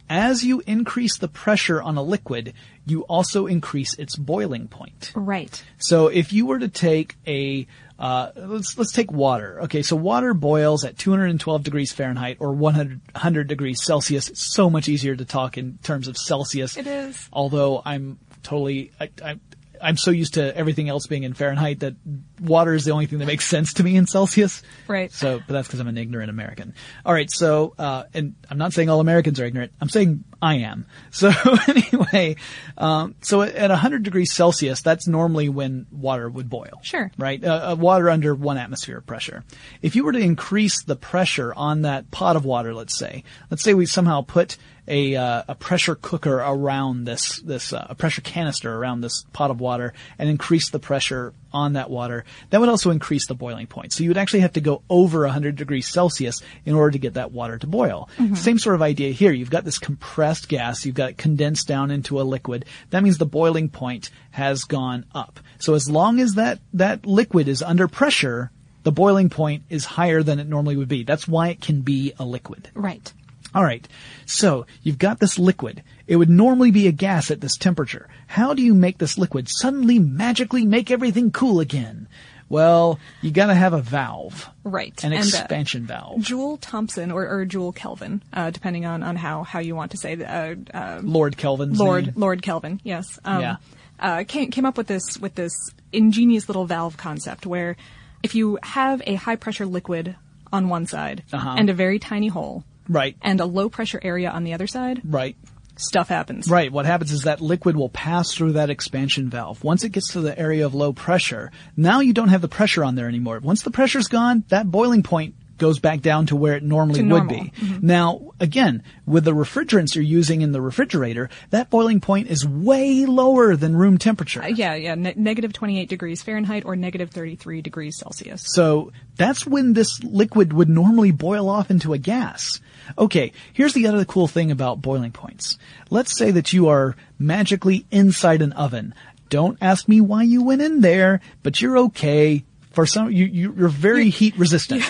as you increase the pressure on a liquid, you also increase its boiling point. right. So if you were to take a uh, let's let's take water. Okay, so water boils at 212 degrees Fahrenheit or 100, 100 degrees Celsius. It's so much easier to talk in terms of Celsius. It is. Although I'm totally I, I, I'm so used to everything else being in Fahrenheit that water is the only thing that makes sense to me in Celsius. Right. So, but that's because I'm an ignorant American. All right. So, uh, and I'm not saying all Americans are ignorant. I'm saying I am. So anyway, um, so at 100 degrees Celsius, that's normally when water would boil. Sure. Right. Uh, uh, water under one atmosphere of pressure. If you were to increase the pressure on that pot of water, let's say, let's say we somehow put a uh, a pressure cooker around this this uh, a pressure canister around this pot of water and increase the pressure on that water, that would also increase the boiling point. So you would actually have to go over 100 degrees Celsius in order to get that water to boil. Same sort of idea here. You've got this compressed gas, you've got it condensed down into a liquid. That means the boiling point has gone up. So as long as that that liquid is under pressure, the boiling point is higher than it normally would be. That's why it can be a liquid. Right. All right. So you've got this liquid. It would normally be a gas at this temperature. How do you make this liquid suddenly magically make everything cool again? Well, you gotta have a valve. Right. An And, uh, expansion valve. Joule Thomson or, or Joule Kelvin, uh, depending on, on how, how you want to say the, uh, uh, Lord Kelvin's Lord name. Lord Kelvin, yes. Um, Yeah. Uh, came came up with this with this ingenious little valve concept where if you have a high pressure liquid on one side Uh-huh. and a very tiny hole Right. and a low pressure area on the other side, Right. stuff happens. Right. What happens is that liquid will pass through that expansion valve. Once it gets to the area of low pressure, now you don't have the pressure on there anymore. Once the pressure's gone, that boiling point goes back down to where it normally would be. Now, again, with the refrigerants you're using in the refrigerator, that boiling point is way lower than room temperature. Uh, yeah, yeah, ne- negative 28 degrees Fahrenheit or negative 33 degrees Celsius. So that's when this liquid would normally boil off into a gas. Okay, here's the other cool thing about boiling points. Let's say that you are magically inside an oven. Don't ask me why you went in there, but you're okay. For some, you, you you're very heat resistant.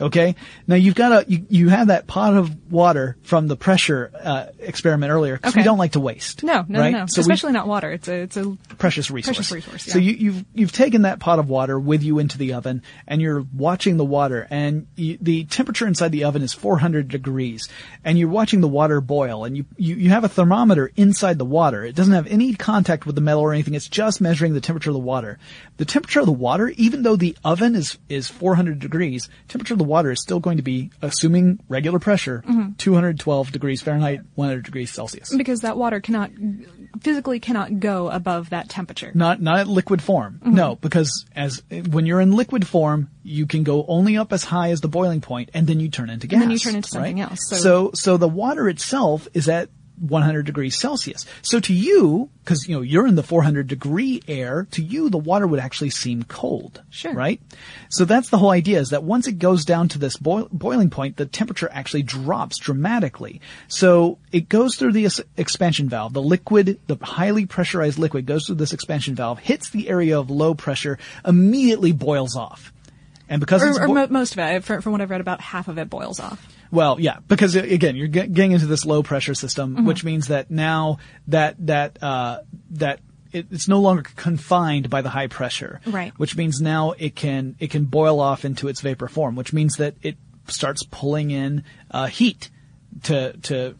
Okay, now you've got a you, you have that pot of water from the pressure uh, experiment earlier because we don't like to waste. No, no, right? no, no. So we- Especially not water. It's a, it's a precious resource. Precious resource, So you, you've you've taken that pot of water with you into the oven, and you're watching the water, and you, the temperature inside the oven is 400 degrees, and you're watching the water boil, and you, you you have a thermometer inside the water. It doesn't have any contact with the metal or anything. It's just measuring the temperature of the water. The temperature of the water, even though the oven is is 400 degrees, temperature of the water is still going to be, assuming regular pressure, Mm-hmm. 212 degrees Fahrenheit, 100 degrees Celsius. because that water cannot physically cannot go above that temperature. Not not at liquid form. Mm-hmm. No, because as when you're in liquid form, you can go only up as high as the boiling point, and then you turn into gas. And then you turn into something right? else, so- so so the water itself is at 100 degrees Celsius. So to you, because you know you're in the 400 degree air, to you the water would actually seem cold. Sure. Right. So that's the whole idea: is that once it goes down to this boil- boiling point, the temperature actually drops dramatically. So it goes through the es- expansion valve. The liquid, the highly pressurized liquid, goes through this expansion valve, hits the area of low pressure, immediately boils off. And because it's Or, or mo- most of it, from, from what I've read, about half of it boils off. Well, yeah, because uh, again, you're getting into this low pressure system, Mm-hmm. which means that now that that uh, that it, it's no longer confined by the high pressure. Right. Which means now it can it can boil off into its vapor form, which means that it starts pulling in uh, heat to to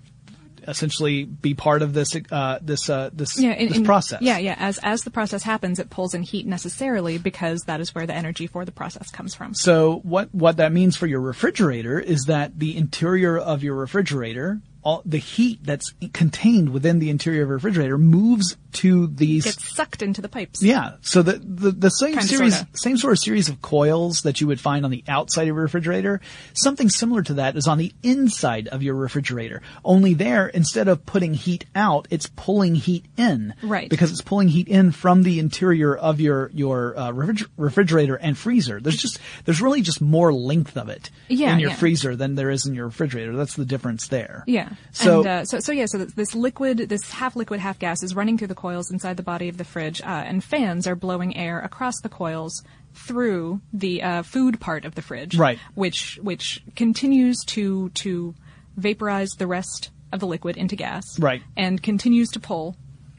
essentially be part of this uh, this uh, this Yeah, in- this in- process. Yeah, yeah. As as the process happens, it pulls in heat necessarily because that is where the energy for the process comes from. So what what that means for your refrigerator is that the interior of your refrigerator, all the heat that's contained within the interior of your refrigerator moves to these Gets sucked into the pipes. Yeah. So the the, the same Kinda, series, sorta. same sort of series of coils that you would find on the outside of your refrigerator, something similar to that is on the inside of your refrigerator. Only there, instead of putting heat out, it's pulling heat in. Right. Because it's pulling heat in from the interior of your your uh, refriger- refrigerator and freezer. There's just there's really just more length of it Yeah, in your yeah. freezer than there is in your refrigerator. That's the difference there. Yeah. So and, uh, so, so yeah, so this liquid, this half liquid, half gas is running through the coils inside the body of the fridge, uh, and fans are blowing air across the coils through the uh, food part of the fridge. Right. Which, which continues to, to vaporize the rest of the liquid into gas. Right. And continues to pull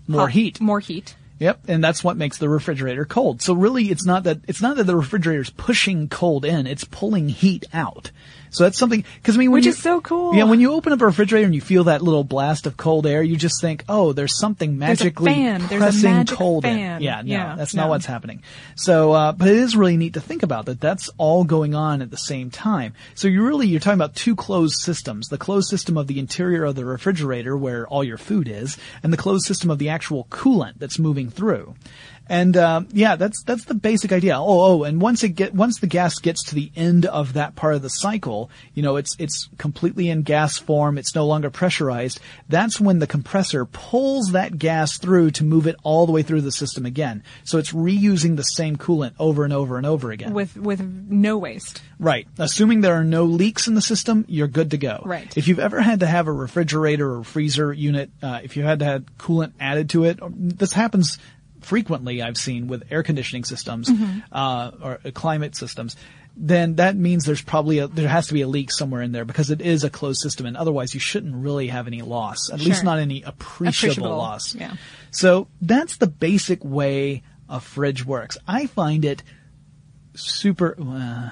More hot- heat. More heat. Yep, and that's what makes the refrigerator cold. So really, it's not that it's not that the refrigerator's pushing cold in; it's pulling heat out. So that's something because I mean, Which you- is so cool. Yeah, when you open up a refrigerator and you feel that little blast of cold air, you just think, "Oh, there's something magically. There's a pressing magic cold fan. in." Yeah, no, Yeah, that's no. not what's happening. So, uh, but it is really neat to think about that. That's all going on at the same time. So you really you're talking about two closed systems: the closed system of the interior of the refrigerator, where all your food is, and the closed system of the actual coolant that's moving through. And um, yeah, that's that's the basic idea. Oh, oh, and once it get once the gas gets to the end of that part of the cycle, you know, it's it's completely in gas form. It's no longer pressurized. That's when the compressor pulls that gas through to move it all the way through the system again. So it's reusing the same coolant over and over and over again. With, with no waste. Right. Assuming there are no leaks in the system, you're good to go. Right. If you've ever had to have a refrigerator or freezer unit, uh, if you had to have coolant added to it, this happens frequently I've seen with air conditioning systems, uh, or uh, climate systems, then that means there's probably a, there has to be a leak somewhere in there because it is a closed system and otherwise you shouldn't really have any loss, at least not any appreciable, Appreciable, loss. yeah. So that's the basic way a fridge works. I find it super uh,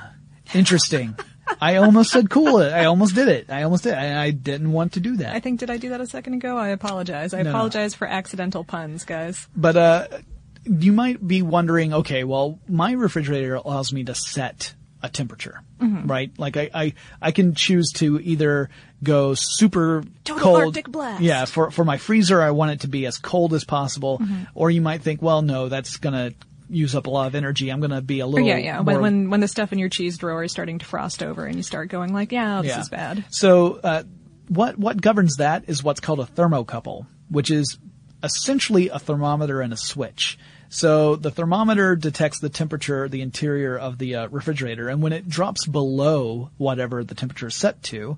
interesting. I almost said cool. I almost did it. I almost did. I, I didn't want to do that. I think, did I do that a second ago? I apologize. I No, no. apologize for accidental puns, guys. But uh, you might be wondering, okay, well, my refrigerator allows me to set a temperature, Mm-hmm. right? Like I, I, I can choose to either go super Total cold. Arctic blast. Yeah, for for my freezer, I want it to be as cold as possible. Mm-hmm. Or you might think, well, no, that's gonna use up a lot of energy. I'm gonna be a little yeah, yeah. When, when when the stuff in your cheese drawer is starting to frost over, and you start going like, "Yeah, this Yeah. is bad." So, uh, what what governs that is what's called a thermocouple, which is essentially a thermometer and a switch. So the thermometer detects the temperature, the interior of the uh, refrigerator, and when it drops below whatever the temperature is set to,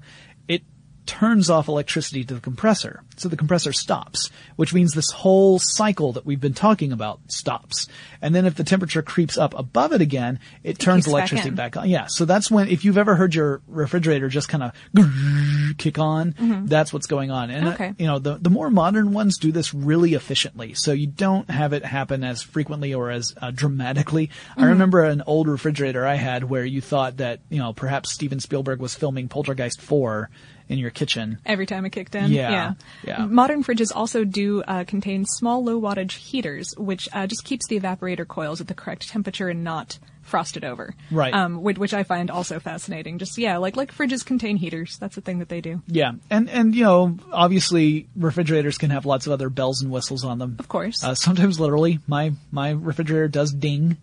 turns off electricity to the compressor. So the compressor stops, which means this whole cycle that we've been talking about stops. And then if the temperature creeps up above it again, it, turns kicks back electricity in. back on. Yeah. So that's when, if you've ever heard your refrigerator just kind of kick on, that's what's going on. And, uh, Mm-hmm. You know, the, the more modern ones do this really efficiently. So you don't have it happen as frequently or as uh, dramatically. Mm-hmm. I remember an old refrigerator I had where you thought that, you know, perhaps Steven Spielberg was filming Poltergeist 4 in your kitchen. Every time it kicked in. Yeah, yeah. Modern fridges also do uh, contain small low wattage heaters, which uh, just keeps the evaporator coils at the correct temperature and not frosted over. Right. Um, which, which I find also fascinating. Just yeah, like like fridges contain heaters. That's the thing that they do. Yeah, and and you know, obviously refrigerators can have lots of other bells and whistles on them. Of course. Uh, sometimes literally, my my refrigerator does ding.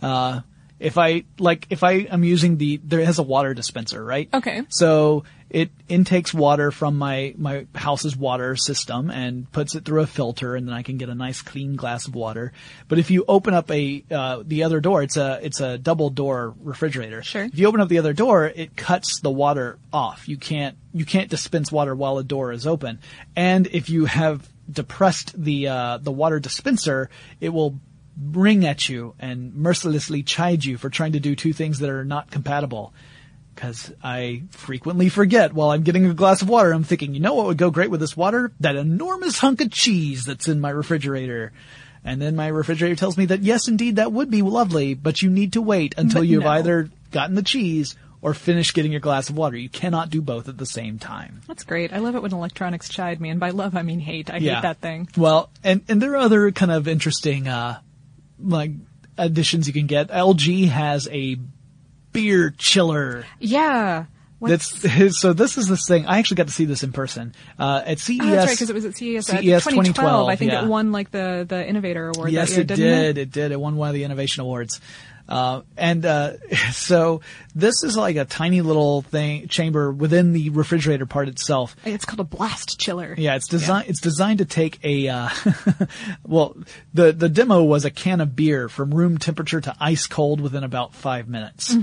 Uh, if I like, if I am using the, there has a water dispenser, right? Okay. So it intakes water from my my house's water system and puts it through a filter, and then I can get a nice clean glass of water. But if you open up a uh, the other door, it's a it's a double door refrigerator. Sure. If you open up the other door, it cuts the water off. You can't you can't dispense water while a door is open. And if you have depressed the uh, the water dispenser, it will ring at you and mercilessly chide you for trying to do two things that are not compatible. Because I frequently forget while I'm getting a glass of water, I'm thinking, you know what would go great with this water? That enormous hunk of cheese that's in my refrigerator. And then my refrigerator tells me that yes, indeed, that would be lovely, but you need to wait until But you've no. either gotten the cheese or finished getting your glass of water. You cannot do both at the same time. That's great. I love it when electronics chide me, and by love I mean hate. I Yeah. hate that thing. Well, and, and there are other kind of interesting, uh, like additions you can get. LG has a beer chiller. Yeah. What's- That's so. This is this thing. I actually got to see this in person uh, at CES. Oh, that's right, because it was at CES, uh, CES 2012. I think yeah. it won like the the Innovator Award. Yes, that year, it did. It? It did. It won one of the innovation awards. Uh, and uh, so this is like a tiny little thing chamber within the refrigerator part itself. It's called a blast chiller. Yeah, it's designed. It's designed to take a. Uh, well, the the demo was a can of beer from room temperature to ice cold within about five minutes,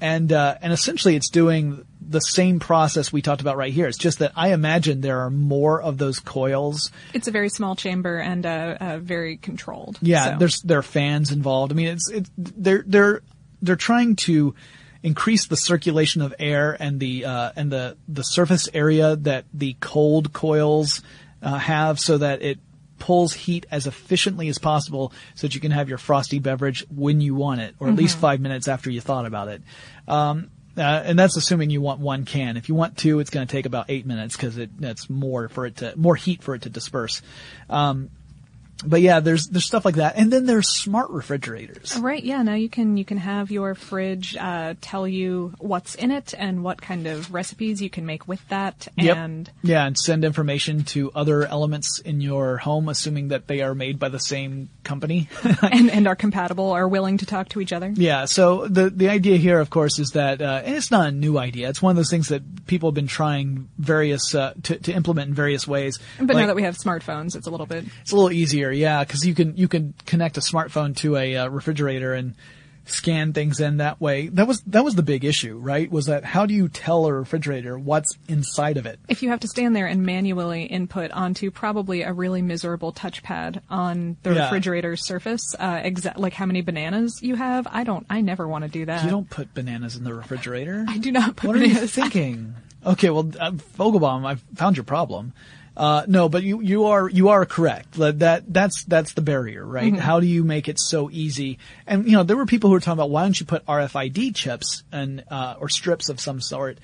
and uh, and essentially it's doing the same process we talked about right here. It's just that I imagine there are more of those coils. It's a very small chamber and uh, uh, very controlled. Yeah, so. there's there are fans involved. I mean, it's it's they're they're they're trying to increase the circulation of air and the uh, and the the surface area that the cold coils uh, have, so that it pulls heat as efficiently as possible, so that you can have your frosty beverage when you want it, or at least five minutes after you thought about it. Um, uh, and that's assuming you want one can. If you want two, it's going to take about eight minutes because it that's more for it to more heat for it to disperse. Um, but yeah, there's there's stuff like that, and then there's smart refrigerators. Right, yeah. Now you can you can have your fridge uh, tell you what's in it and what kind of recipes you can make with that, and yeah, and send information to other elements in your home, assuming that they are made by the same company. and and are compatible, are willing to talk to each other. yeah. So the the idea here, of course, is that, uh, and it's not a new idea. It's one of those things that people have been trying various uh, to to implement in various ways. But Like- now that we have smartphones, it's a little bit. It's a little easier, yeah, because you can you can connect a smartphone to a uh, refrigerator and scan things in that way. That was that was the big issue, right? Was that how do you tell a refrigerator what's inside of it? If you have to stand there and manually input onto probably a really miserable touchpad on the Yeah. refrigerator's surface, uh, exa- like how many bananas you have, I don't. I never want to do that. You don't put bananas in the refrigerator. I do not put What are you bananas. thinking? Okay, well, uh, Vogelbaum, I've found your problem. Uh, no, but you, you are, you are correct. That, that, that's, that's the barrier, right? Mm-hmm. How do you make it so easy? And, you know, there were people who were talking about why don't you put RFID chips and, uh, or strips of some sort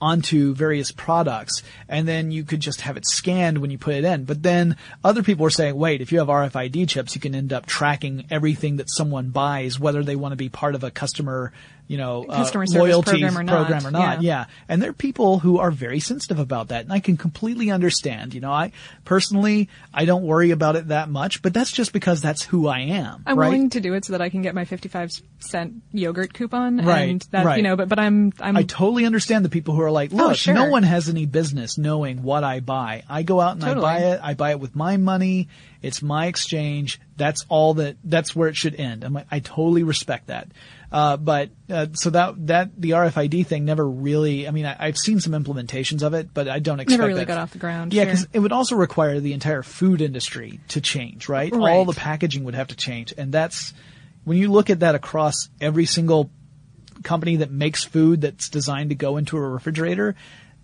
onto various products and then you could just have it scanned when you put it in. But then other people were saying, wait, if you have RFID chips, you can end up tracking everything that someone buys, whether they want to be part of a customer, you know, uh, Customer service loyalty program or not, or not. yeah. Yeah. And there are people who are very sensitive about that. And I can completely understand. You know, I personally, I don't worry about it that much, but that's just because that's who I am. I'm right? willing to do it so that I can get my 55 cent yogurt coupon, Right, and that right. you know. But but I'm I'm I totally understand the people who are like, look, Oh, sure. no one has any business knowing what I buy. I go out and Totally. I buy it. I buy it with my money. It's my exchange. That's all that, that's where it should end. I'm like, I totally respect that. Uh, but, uh, so that, that, the RFID thing never really, I mean, I, I've seen some implementations of it, but I don't expect never really that- got off the ground. Yeah, sure. because it would also require the entire food industry to change, right? All the packaging would have to change. And that's, when you look at that across every single company that makes food that's designed to go into a refrigerator,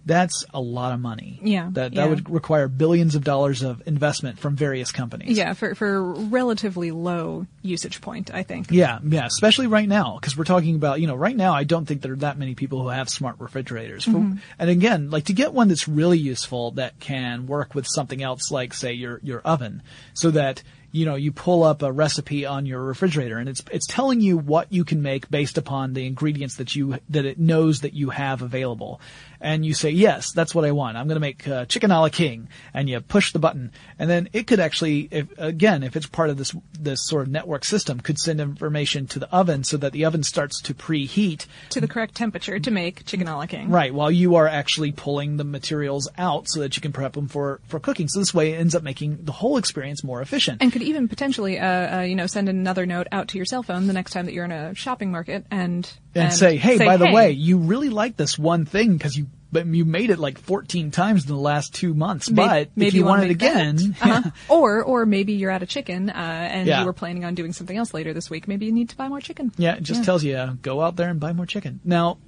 that's a lot of money. Yeah, That, that yeah. would require billions of dollars of investment from various companies. yeah, for for relatively low usage point, I think. Yeah, yeah, especially right now, because we're talking about, you know, right now I don't think there are that many people who have smart refrigerators. For, Mm-hmm. And again, like to get one that's really useful that can work with something else like, say, your, your oven, so that, you know, you pull up a recipe on your refrigerator and it's, it's telling you what you can make based upon the ingredients that you, that it knows that you have available. And you say, yes, that's what I want. I'm going to make uh, chicken a la king. And you push the button. And then it could actually, if, again, if it's part of this, this sort of network system, could send information to the oven so that the oven starts to preheat To the correct temperature to make chicken a la king. Right, while you are actually pulling the materials out so that you can prep them for, for cooking. So this way it ends up making the whole experience more efficient. And could even potentially, uh, uh, you know, send another note out to your cell phone the next time that you're in a shopping market and and, say, hey, by the "Hey, way, you really like this one thing because you, but you made it like 14 times in the last two months. may- but maybe if you wanna want it again, uh-huh. or or maybe you're out of chicken uh, and Yeah. you were planning on doing something else later this week. Maybe you need to buy more chicken. Yeah, it just Yeah. tells you uh, go out there and buy more chicken. Now,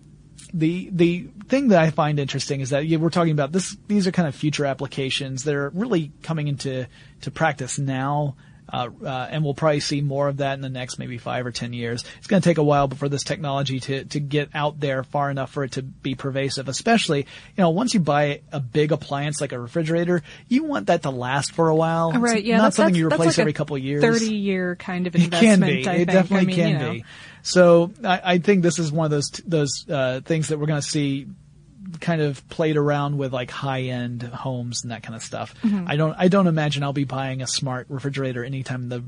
the the thing that I find interesting is that yeah, we're talking about this. These are kind of future applications that are really coming into to practice now, Uh, uh, and we'll probably see more of that in the next maybe five or ten years. It's going to take a while before this technology to, to get out there far enough for it to be pervasive, especially, you know, once you buy a big appliance like a refrigerator, you want that to last for a while. It's Right, yeah. Not that's, something you that's replace like a every couple of years. 30 year kind of investment. It can be. I it think. definitely I mean, can you know. be. So I, I think this is one of those those uh, things that we're going to see kind of played around with like high end homes and that kind of stuff. Mm-hmm. I don't I don't imagine I'll be buying a smart refrigerator anytime in the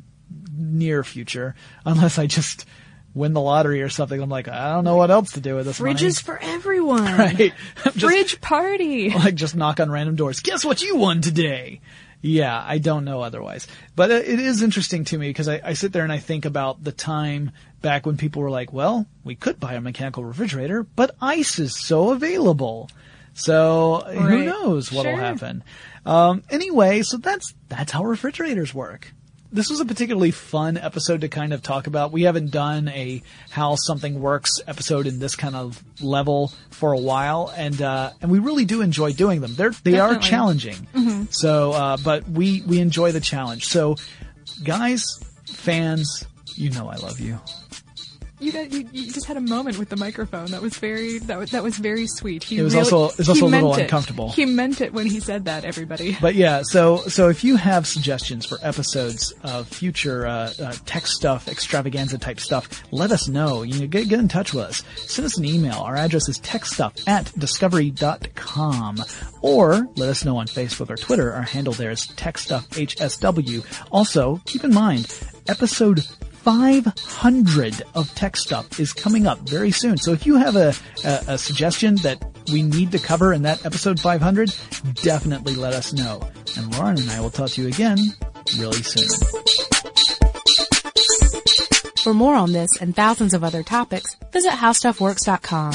near future unless I just win the lottery or something. I'm like I don't know what else to do with this Fridges for everyone. Right. Just- Fridge party. like just knock on random doors. Guess what you won today? Yeah, I don't know otherwise. But it is interesting to me because I, I sit there and I think about the time back when people were like, well, we could buy a mechanical refrigerator, but ice is so available. So who knows what'll Sure. happen. Um, anyway, so that's, that's how refrigerators work. This was a particularly fun episode to kind of talk about. We haven't done a how something works episode in this kind of level for a while, and uh, and we really do enjoy doing them. They're they are Definitely. challenging. So, uh, but we we enjoy the challenge. So, guys, fans, you know I love you. You, got, you you just had a moment with the microphone. That was very that was, that was very sweet. He It was really- also- it was also a little it. uncomfortable. He meant it when he said that. Everybody. But yeah, so so if you have suggestions for episodes of future uh, uh, tech stuff, extravaganza type stuff, let us know. You know, get get in touch with us. Send us an email. Our address is techstuff at discovery.com. Or let us know on Facebook or Twitter. Our handle there is techstuffhsw. Also, keep in mind, episode 500 of tech stuff is coming up very soon. So if you have a, a, a suggestion that we need to cover in that episode 500, definitely let us know. And Lauren and I will talk to you again really soon. For more on this and thousands of other topics, visit howstuffworks.com.